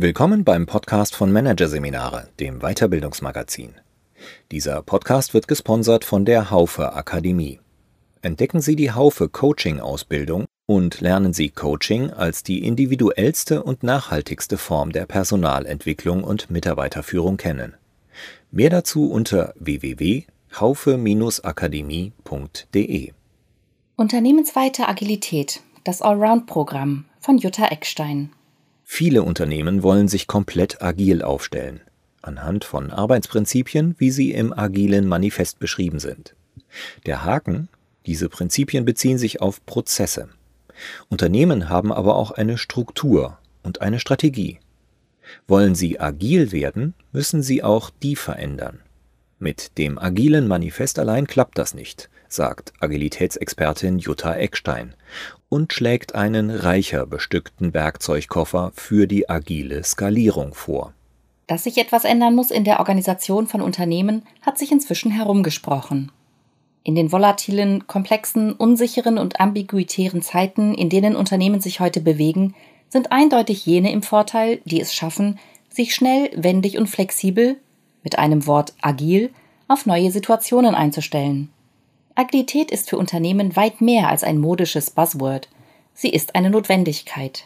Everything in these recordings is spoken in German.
Willkommen beim Podcast von Managerseminare, dem Weiterbildungsmagazin. Dieser Podcast wird gesponsert von der Haufe Akademie. Entdecken Sie die Haufe Coaching Ausbildung und lernen Sie Coaching als die individuellste und nachhaltigste Form der Personalentwicklung und Mitarbeiterführung kennen. Mehr dazu unter www.haufe-akademie.de. Unternehmensweite Agilität, das Allround-Programm von Jutta Eckstein. Viele Unternehmen wollen sich komplett agil aufstellen, anhand von Arbeitsprinzipien, wie sie im agilen Manifest beschrieben sind. Der Haken, diese Prinzipien beziehen sich auf Prozesse. Unternehmen haben aber auch eine Struktur und eine Strategie. Wollen sie agil werden, müssen sie auch die verändern. Mit dem agilen Manifest allein klappt das nicht, sagt Agilitätsexpertin Jutta Eckstein und schlägt einen reicher bestückten Werkzeugkoffer für die agile Skalierung vor. Dass sich etwas ändern muss in der Organisation von Unternehmen, hat sich inzwischen herumgesprochen. In den volatilen, komplexen, unsicheren und ambiguitären Zeiten, in denen Unternehmen sich heute bewegen, sind eindeutig jene im Vorteil, die es schaffen, sich schnell, wendig und flexibel, mit einem Wort agil, auf neue Situationen einzustellen. Agilität ist für Unternehmen weit mehr als ein modisches Buzzword. Sie ist eine Notwendigkeit.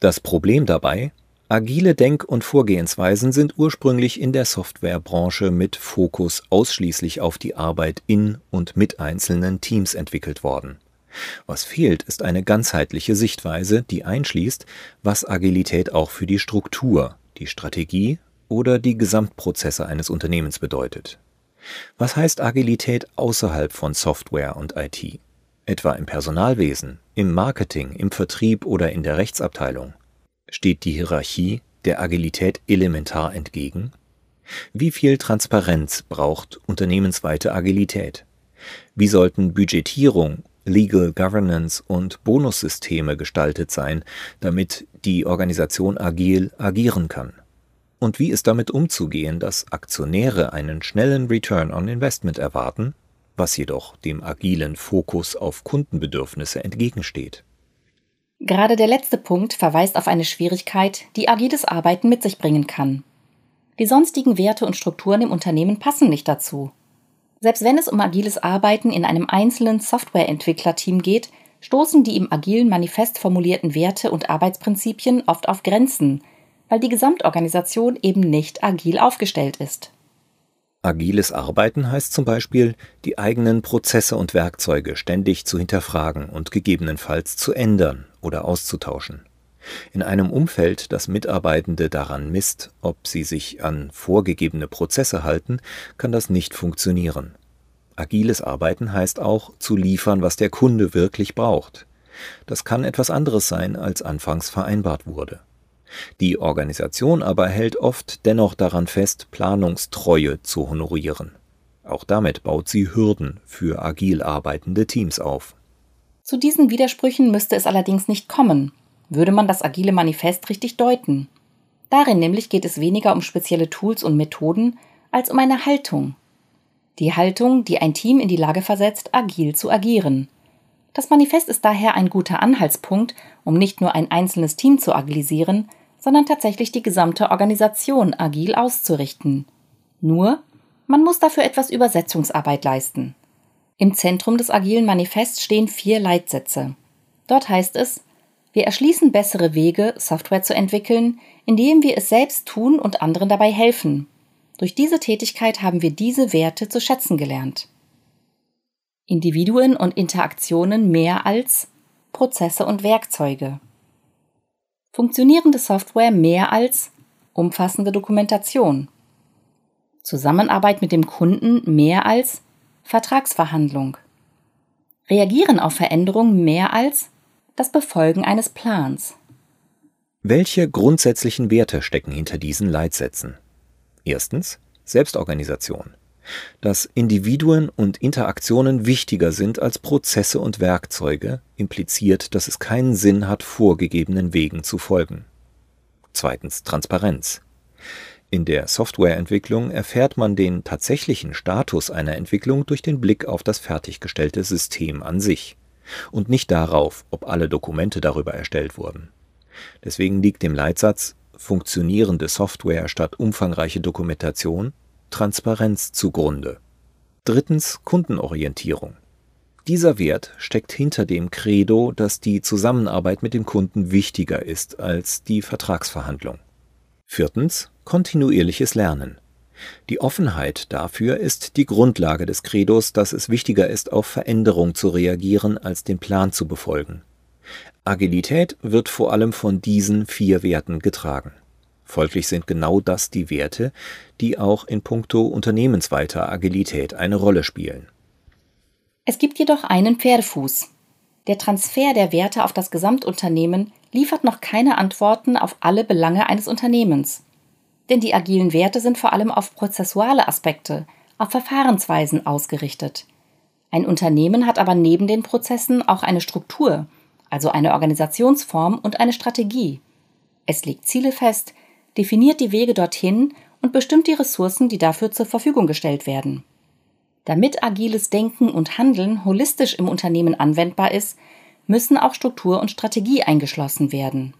Das Problem dabei? Agile Denk- und Vorgehensweisen sind ursprünglich in der Softwarebranche mit Fokus ausschließlich auf die Arbeit in und mit einzelnen Teams entwickelt worden. Was fehlt, ist eine ganzheitliche Sichtweise, die einschließt, was Agilität auch für die Struktur, die Strategie oder die Gesamtprozesse eines Unternehmens bedeutet. Was heißt Agilität außerhalb von Software und IT? Etwa im Personalwesen, im Marketing, im Vertrieb oder in der Rechtsabteilung? Steht die Hierarchie der Agilität elementar entgegen? Wie viel Transparenz braucht unternehmensweite Agilität? Wie sollten Budgetierung, Legal Governance und Bonussysteme gestaltet sein, damit die Organisation agil agieren kann? Und wie ist damit umzugehen, dass Aktionäre einen schnellen Return on Investment erwarten, was jedoch dem agilen Fokus auf Kundenbedürfnisse entgegensteht? Gerade der letzte Punkt verweist auf eine Schwierigkeit, die agiles Arbeiten mit sich bringen kann. Die sonstigen Werte und Strukturen im Unternehmen passen nicht dazu. Selbst wenn es um agiles Arbeiten in einem einzelnen Softwareentwicklerteam geht, stoßen die im agilen Manifest formulierten Werte und Arbeitsprinzipien oft auf Grenzen, weil die Gesamtorganisation eben nicht agil aufgestellt ist. Agiles Arbeiten heißt zum Beispiel, die eigenen Prozesse und Werkzeuge ständig zu hinterfragen und gegebenenfalls zu ändern oder auszutauschen. In einem Umfeld, das Mitarbeitende daran misst, ob sie sich an vorgegebene Prozesse halten, kann das nicht funktionieren. Agiles Arbeiten heißt auch, zu liefern, was der Kunde wirklich braucht. Das kann etwas anderes sein, als anfangs vereinbart wurde. Die Organisation aber hält oft dennoch daran fest, Planungstreue zu honorieren. Auch damit baut sie Hürden für agil arbeitende Teams auf. Zu diesen Widersprüchen müsste es allerdings nicht kommen, würde man das agile Manifest richtig deuten. Darin nämlich geht es weniger um spezielle Tools und Methoden als um eine Haltung. Die Haltung, die ein Team in die Lage versetzt, agil zu agieren. Das Manifest ist daher ein guter Anhaltspunkt, um nicht nur ein einzelnes Team zu agilisieren, sondern tatsächlich die gesamte Organisation agil auszurichten. Nur, man muss dafür etwas Übersetzungsarbeit leisten. Im Zentrum des agilen Manifests stehen vier Leitsätze. Dort heißt es, wir erschließen bessere Wege, Software zu entwickeln, indem wir es selbst tun und anderen dabei helfen. Durch diese Tätigkeit haben wir diese Werte zu schätzen gelernt. Individuen und Interaktionen mehr als Prozesse und Werkzeuge funktionierende Software mehr als umfassende Dokumentation, Zusammenarbeit mit dem Kunden mehr als Vertragsverhandlung, Reagieren auf Veränderungen mehr als das Befolgen eines Plans. Welche grundsätzlichen Werte stecken hinter diesen Leitsätzen? Erstens Selbstorganisation dass Individuen und Interaktionen wichtiger sind als Prozesse und Werkzeuge, impliziert, dass es keinen Sinn hat, vorgegebenen Wegen zu folgen. Zweitens Transparenz. In der Softwareentwicklung erfährt man den tatsächlichen Status einer Entwicklung durch den Blick auf das fertiggestellte System an sich und nicht darauf, ob alle Dokumente darüber erstellt wurden. Deswegen liegt dem Leitsatz funktionierende Software statt umfangreiche Dokumentation, Transparenz zugrunde. Drittens Kundenorientierung. Dieser Wert steckt hinter dem Credo, dass die Zusammenarbeit mit dem Kunden wichtiger ist als die Vertragsverhandlung. Viertens kontinuierliches Lernen. Die Offenheit dafür ist die Grundlage des Credos, dass es wichtiger ist, auf Veränderung zu reagieren, als den Plan zu befolgen. Agilität wird vor allem von diesen vier Werten getragen. Folglich sind genau das die Werte, die auch in puncto unternehmensweiter Agilität eine Rolle spielen. Es gibt jedoch einen Pferdefuß. Der Transfer der Werte auf das Gesamtunternehmen liefert noch keine Antworten auf alle Belange eines Unternehmens. Denn die agilen Werte sind vor allem auf prozessuale Aspekte, auf Verfahrensweisen ausgerichtet. Ein Unternehmen hat aber neben den Prozessen auch eine Struktur, also eine Organisationsform und eine Strategie. Es legt Ziele fest, definiert die Wege dorthin und bestimmt die Ressourcen, die dafür zur Verfügung gestellt werden. Damit agiles Denken und Handeln holistisch im Unternehmen anwendbar ist, müssen auch Struktur und Strategie eingeschlossen werden.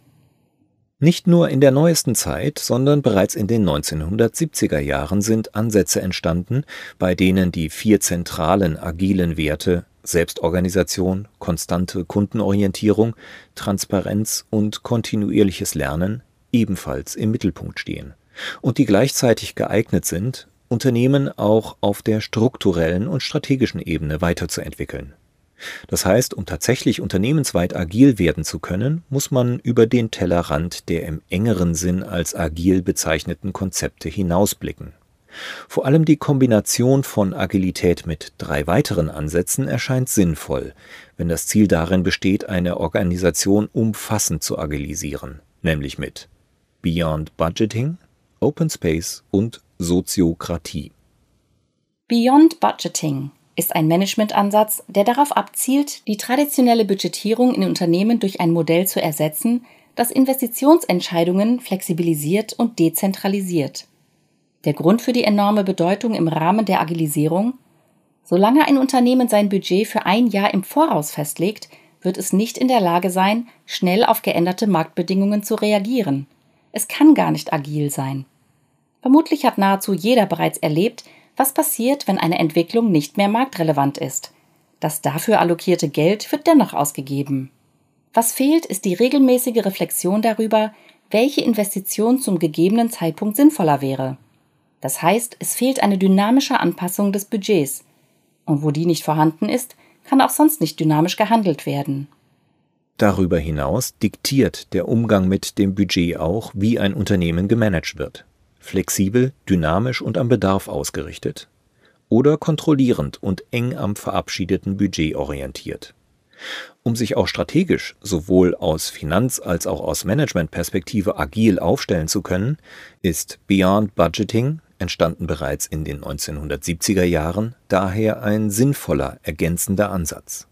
Nicht nur in der neuesten Zeit, sondern bereits in den 1970er Jahren sind Ansätze entstanden, bei denen die vier zentralen agilen Werte Selbstorganisation, konstante Kundenorientierung, Transparenz und kontinuierliches Lernen ebenfalls im Mittelpunkt stehen und die gleichzeitig geeignet sind, Unternehmen auch auf der strukturellen und strategischen Ebene weiterzuentwickeln. Das heißt, um tatsächlich unternehmensweit agil werden zu können, muss man über den Tellerrand der im engeren Sinn als agil bezeichneten Konzepte hinausblicken vor allem die Kombination von Agilität mit drei weiteren Ansätzen erscheint sinnvoll, wenn das Ziel darin besteht, eine Organisation umfassend zu agilisieren, nämlich mit Beyond Budgeting, Open Space und Soziokratie. Beyond Budgeting ist ein Managementansatz, der darauf abzielt, die traditionelle Budgetierung in Unternehmen durch ein Modell zu ersetzen, das Investitionsentscheidungen flexibilisiert und dezentralisiert. Der Grund für die enorme Bedeutung im Rahmen der Agilisierung? Solange ein Unternehmen sein Budget für ein Jahr im Voraus festlegt, wird es nicht in der Lage sein, schnell auf geänderte Marktbedingungen zu reagieren. Es kann gar nicht agil sein. Vermutlich hat nahezu jeder bereits erlebt, was passiert, wenn eine Entwicklung nicht mehr marktrelevant ist. Das dafür allokierte Geld wird dennoch ausgegeben. Was fehlt, ist die regelmäßige Reflexion darüber, welche Investition zum gegebenen Zeitpunkt sinnvoller wäre. Das heißt, es fehlt eine dynamische Anpassung des Budgets. Und wo die nicht vorhanden ist, kann auch sonst nicht dynamisch gehandelt werden. Darüber hinaus diktiert der Umgang mit dem Budget auch, wie ein Unternehmen gemanagt wird. Flexibel, dynamisch und am Bedarf ausgerichtet. Oder kontrollierend und eng am verabschiedeten Budget orientiert. Um sich auch strategisch sowohl aus Finanz- als auch aus Managementperspektive agil aufstellen zu können, ist Beyond Budgeting entstanden bereits in den 1970er Jahren daher ein sinnvoller ergänzender Ansatz.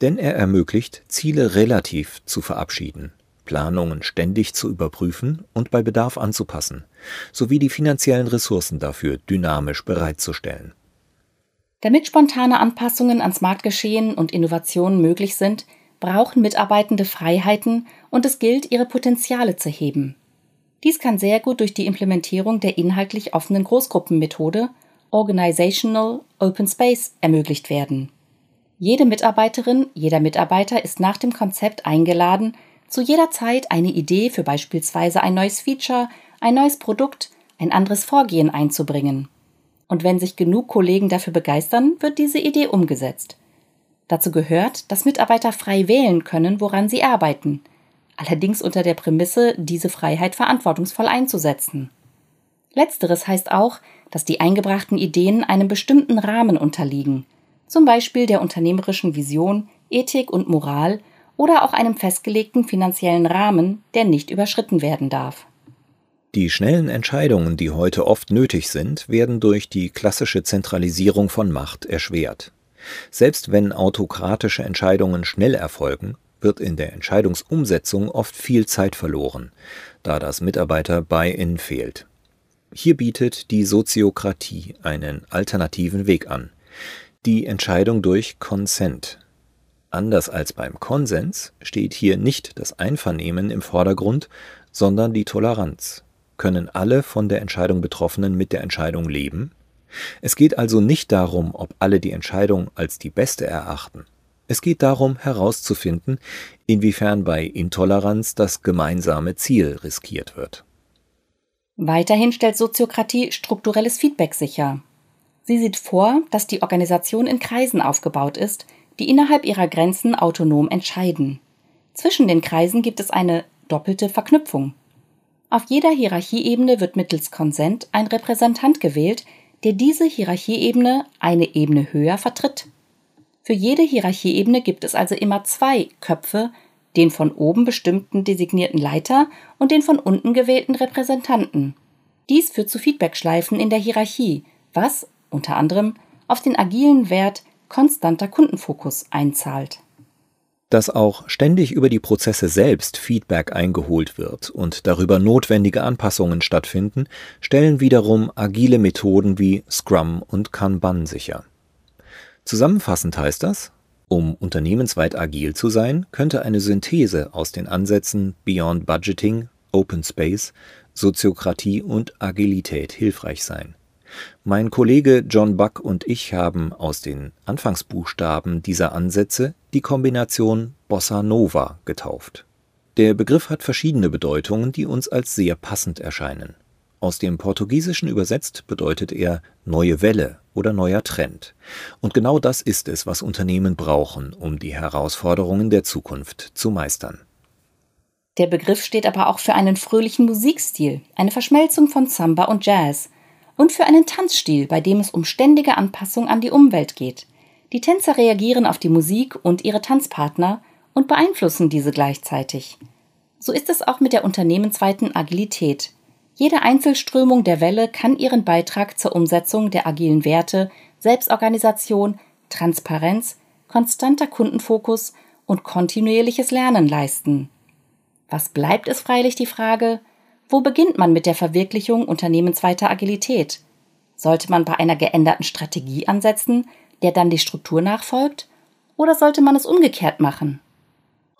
Denn er ermöglicht, Ziele relativ zu verabschieden, Planungen ständig zu überprüfen und bei Bedarf anzupassen, sowie die finanziellen Ressourcen dafür dynamisch bereitzustellen. Damit spontane Anpassungen ans Marktgeschehen und Innovationen möglich sind, brauchen Mitarbeitende Freiheiten und es gilt, ihre Potenziale zu heben. Dies kann sehr gut durch die Implementierung der inhaltlich offenen Großgruppenmethode Organizational Open Space ermöglicht werden. Jede Mitarbeiterin, jeder Mitarbeiter ist nach dem Konzept eingeladen, zu jeder Zeit eine Idee für beispielsweise ein neues Feature, ein neues Produkt, ein anderes Vorgehen einzubringen. Und wenn sich genug Kollegen dafür begeistern, wird diese Idee umgesetzt. Dazu gehört, dass Mitarbeiter frei wählen können, woran sie arbeiten – allerdings unter der Prämisse, diese Freiheit verantwortungsvoll einzusetzen. Letzteres heißt auch, dass die eingebrachten Ideen einem bestimmten Rahmen unterliegen, zum Beispiel der unternehmerischen Vision, Ethik und Moral oder auch einem festgelegten finanziellen Rahmen, der nicht überschritten werden darf. Die schnellen Entscheidungen, die heute oft nötig sind, werden durch die klassische Zentralisierung von Macht erschwert. Selbst wenn autokratische Entscheidungen schnell erfolgen, wird in der Entscheidungsumsetzung oft viel Zeit verloren, da das Mitarbeiter-Buy-in fehlt. Hier bietet die Soziokratie einen alternativen Weg an. Die Entscheidung durch Consent. Anders als beim Konsens steht hier nicht das Einvernehmen im Vordergrund, sondern die Toleranz. Können alle von der Entscheidung Betroffenen mit der Entscheidung leben? Es geht also nicht darum, ob alle die Entscheidung als die beste erachten. Es geht darum herauszufinden, inwiefern bei Intoleranz das gemeinsame Ziel riskiert wird. Weiterhin stellt Soziokratie strukturelles Feedback sicher. Sie sieht vor, dass die Organisation in Kreisen aufgebaut ist, die innerhalb ihrer Grenzen autonom entscheiden. Zwischen den Kreisen gibt es eine doppelte Verknüpfung. Auf jeder Hierarchieebene wird mittels Konsent ein Repräsentant gewählt, der diese Hierarchieebene eine Ebene höher vertritt. Für jede Hierarchieebene gibt es also immer zwei Köpfe, den von oben bestimmten designierten Leiter und den von unten gewählten Repräsentanten. Dies führt zu Feedbackschleifen in der Hierarchie, was unter anderem auf den agilen Wert konstanter Kundenfokus einzahlt. Dass auch ständig über die Prozesse selbst Feedback eingeholt wird und darüber notwendige Anpassungen stattfinden, stellen wiederum agile Methoden wie Scrum und Kanban sicher. Zusammenfassend heißt das, um unternehmensweit agil zu sein, könnte eine Synthese aus den Ansätzen Beyond Budgeting, Open Space, Soziokratie und Agilität hilfreich sein. Mein Kollege John Buck und ich haben aus den Anfangsbuchstaben dieser Ansätze die Kombination Bossa Nova getauft. Der Begriff hat verschiedene Bedeutungen, die uns als sehr passend erscheinen. Aus dem Portugiesischen übersetzt bedeutet er neue Welle oder neuer Trend. Und genau das ist es, was Unternehmen brauchen, um die Herausforderungen der Zukunft zu meistern. Der Begriff steht aber auch für einen fröhlichen Musikstil, eine Verschmelzung von Samba und Jazz, und für einen Tanzstil, bei dem es um ständige Anpassung an die Umwelt geht. Die Tänzer reagieren auf die Musik und ihre Tanzpartner und beeinflussen diese gleichzeitig. So ist es auch mit der unternehmensweiten Agilität. Jede Einzelströmung der Welle kann ihren Beitrag zur Umsetzung der agilen Werte, Selbstorganisation, Transparenz, konstanter Kundenfokus und kontinuierliches Lernen leisten. Was bleibt es freilich die Frage, wo beginnt man mit der Verwirklichung unternehmensweiter Agilität? Sollte man bei einer geänderten Strategie ansetzen, der dann die Struktur nachfolgt? Oder sollte man es umgekehrt machen?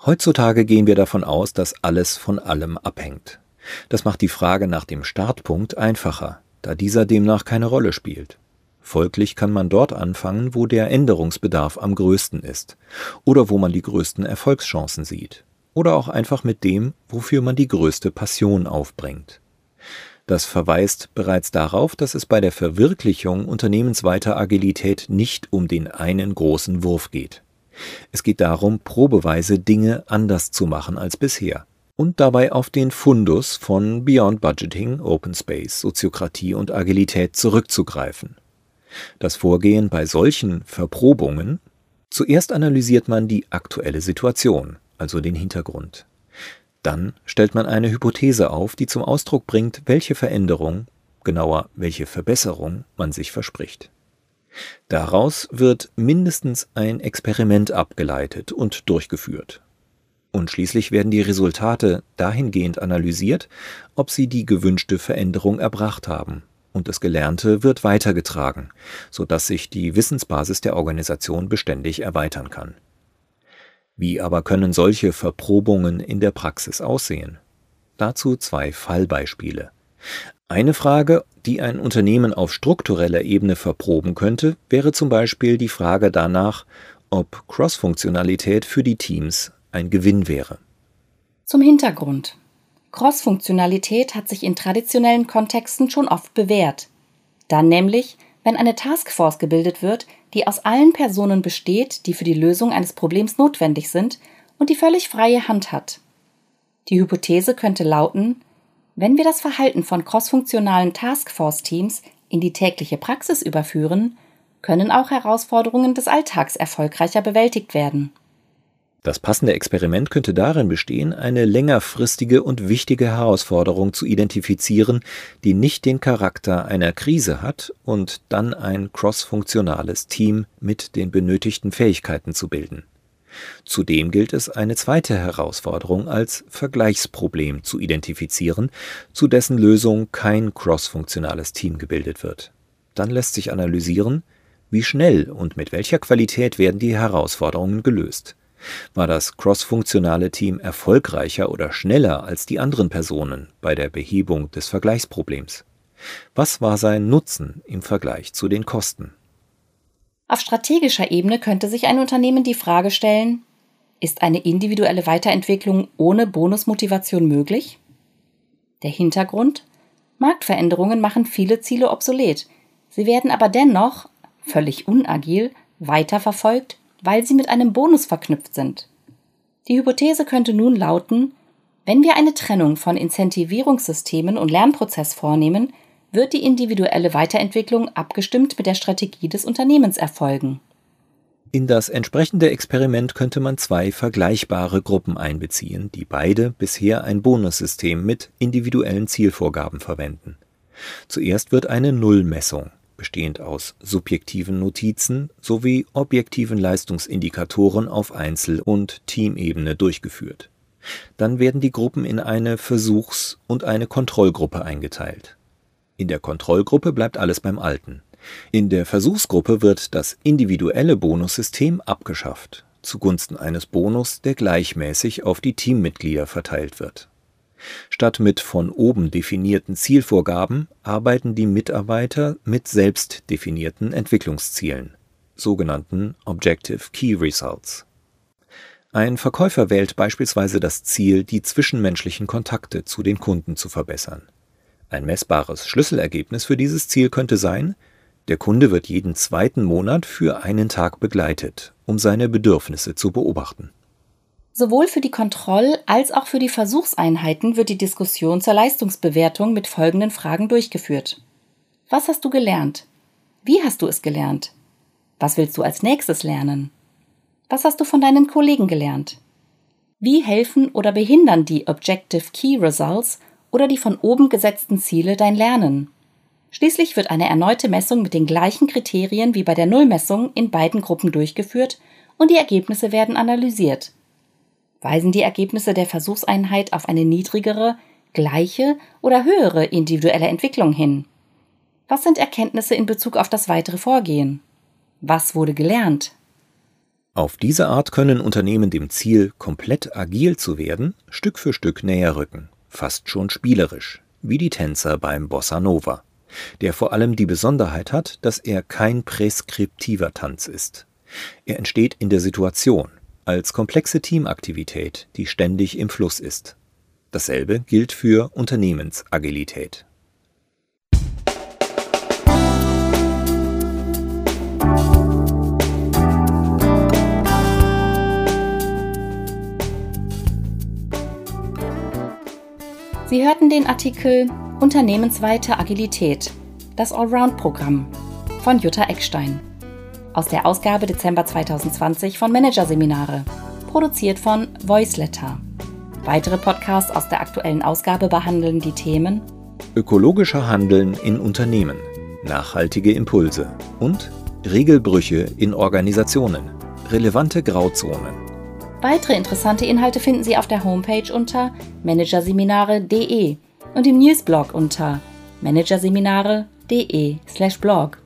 Heutzutage gehen wir davon aus, dass alles von allem abhängt. Das macht die Frage nach dem Startpunkt einfacher, da dieser demnach keine Rolle spielt. Folglich kann man dort anfangen, wo der Änderungsbedarf am größten ist oder wo man die größten Erfolgschancen sieht oder auch einfach mit dem, wofür man die größte Passion aufbringt. Das verweist bereits darauf, dass es bei der Verwirklichung unternehmensweiter Agilität nicht um den einen großen Wurf geht. Es geht darum, probeweise Dinge anders zu machen als bisher und dabei auf den Fundus von Beyond Budgeting, Open Space, Soziokratie und Agilität zurückzugreifen. Das Vorgehen bei solchen Verprobungen Zuerst analysiert man die aktuelle Situation, also den Hintergrund. Dann stellt man eine Hypothese auf, die zum Ausdruck bringt, welche Veränderung, genauer welche Verbesserung man sich verspricht. Daraus wird mindestens ein Experiment abgeleitet und durchgeführt. Und schließlich werden die Resultate dahingehend analysiert, ob sie die gewünschte Veränderung erbracht haben, und das Gelernte wird weitergetragen, sodass sich die Wissensbasis der Organisation beständig erweitern kann. Wie aber können solche Verprobungen in der Praxis aussehen? Dazu zwei Fallbeispiele. Eine Frage, die ein Unternehmen auf struktureller Ebene verproben könnte, wäre zum Beispiel die Frage danach, ob Cross-Funktionalität für die Teams ein Gewinn wäre. Zum Hintergrund. Cross-Funktionalität hat sich in traditionellen Kontexten schon oft bewährt. Dann nämlich, wenn eine Taskforce gebildet wird, die aus allen Personen besteht, die für die Lösung eines Problems notwendig sind und die völlig freie Hand hat. Die Hypothese könnte lauten, wenn wir das Verhalten von crossfunktionalen Taskforce-Teams in die tägliche Praxis überführen, können auch Herausforderungen des Alltags erfolgreicher bewältigt werden. Das passende Experiment könnte darin bestehen, eine längerfristige und wichtige Herausforderung zu identifizieren, die nicht den Charakter einer Krise hat, und dann ein crossfunktionales Team mit den benötigten Fähigkeiten zu bilden. Zudem gilt es, eine zweite Herausforderung als Vergleichsproblem zu identifizieren, zu dessen Lösung kein crossfunktionales Team gebildet wird. Dann lässt sich analysieren, wie schnell und mit welcher Qualität werden die Herausforderungen gelöst. War das crossfunktionale Team erfolgreicher oder schneller als die anderen Personen bei der Behebung des Vergleichsproblems? Was war sein Nutzen im Vergleich zu den Kosten? Auf strategischer Ebene könnte sich ein Unternehmen die Frage stellen, ist eine individuelle Weiterentwicklung ohne Bonusmotivation möglich? Der Hintergrund? Marktveränderungen machen viele Ziele obsolet. Sie werden aber dennoch, völlig unagil, weiterverfolgt, weil sie mit einem Bonus verknüpft sind. Die Hypothese könnte nun lauten, wenn wir eine Trennung von Incentivierungssystemen und Lernprozess vornehmen, wird die individuelle Weiterentwicklung abgestimmt mit der Strategie des Unternehmens erfolgen. In das entsprechende Experiment könnte man zwei vergleichbare Gruppen einbeziehen, die beide bisher ein Bonussystem mit individuellen Zielvorgaben verwenden. Zuerst wird eine Nullmessung, bestehend aus subjektiven Notizen sowie objektiven Leistungsindikatoren auf Einzel- und Teamebene durchgeführt. Dann werden die Gruppen in eine Versuchs- und eine Kontrollgruppe eingeteilt. In der Kontrollgruppe bleibt alles beim Alten. In der Versuchsgruppe wird das individuelle Bonussystem abgeschafft, zugunsten eines Bonus, der gleichmäßig auf die Teammitglieder verteilt wird. Statt mit von oben definierten Zielvorgaben arbeiten die Mitarbeiter mit selbst definierten Entwicklungszielen, sogenannten Objective Key Results. Ein Verkäufer wählt beispielsweise das Ziel, die zwischenmenschlichen Kontakte zu den Kunden zu verbessern. Ein messbares Schlüsselergebnis für dieses Ziel könnte sein, der Kunde wird jeden zweiten Monat für einen Tag begleitet, um seine Bedürfnisse zu beobachten. Sowohl für die Kontroll- als auch für die Versuchseinheiten wird die Diskussion zur Leistungsbewertung mit folgenden Fragen durchgeführt. Was hast du gelernt? Wie hast du es gelernt? Was willst du als nächstes lernen? Was hast du von deinen Kollegen gelernt? Wie helfen oder behindern die Objective Key Results oder die von oben gesetzten Ziele dein Lernen? Schließlich wird eine erneute Messung mit den gleichen Kriterien wie bei der Nullmessung in beiden Gruppen durchgeführt und die Ergebnisse werden analysiert. Weisen die Ergebnisse der Versuchseinheit auf eine niedrigere, gleiche oder höhere individuelle Entwicklung hin? Was sind Erkenntnisse in Bezug auf das weitere Vorgehen? Was wurde gelernt? Auf diese Art können Unternehmen dem Ziel, komplett agil zu werden, Stück für Stück näher rücken, fast schon spielerisch, wie die Tänzer beim Bossa Nova der vor allem die Besonderheit hat, dass er kein präskriptiver Tanz ist. Er entsteht in der Situation, als komplexe Teamaktivität, die ständig im Fluss ist. Dasselbe gilt für Unternehmensagilität. Sie hörten den Artikel Unternehmensweite Agilität, das Allround-Programm von Jutta Eckstein. Aus der Ausgabe Dezember 2020 von Managerseminare, produziert von Voiceletter. Weitere Podcasts aus der aktuellen Ausgabe behandeln die Themen Ökologischer Handeln in Unternehmen, nachhaltige Impulse und Regelbrüche in Organisationen, relevante Grauzonen. Weitere interessante Inhalte finden Sie auf der Homepage unter managerseminare.de und im Newsblog unter managerseminare.de/blog.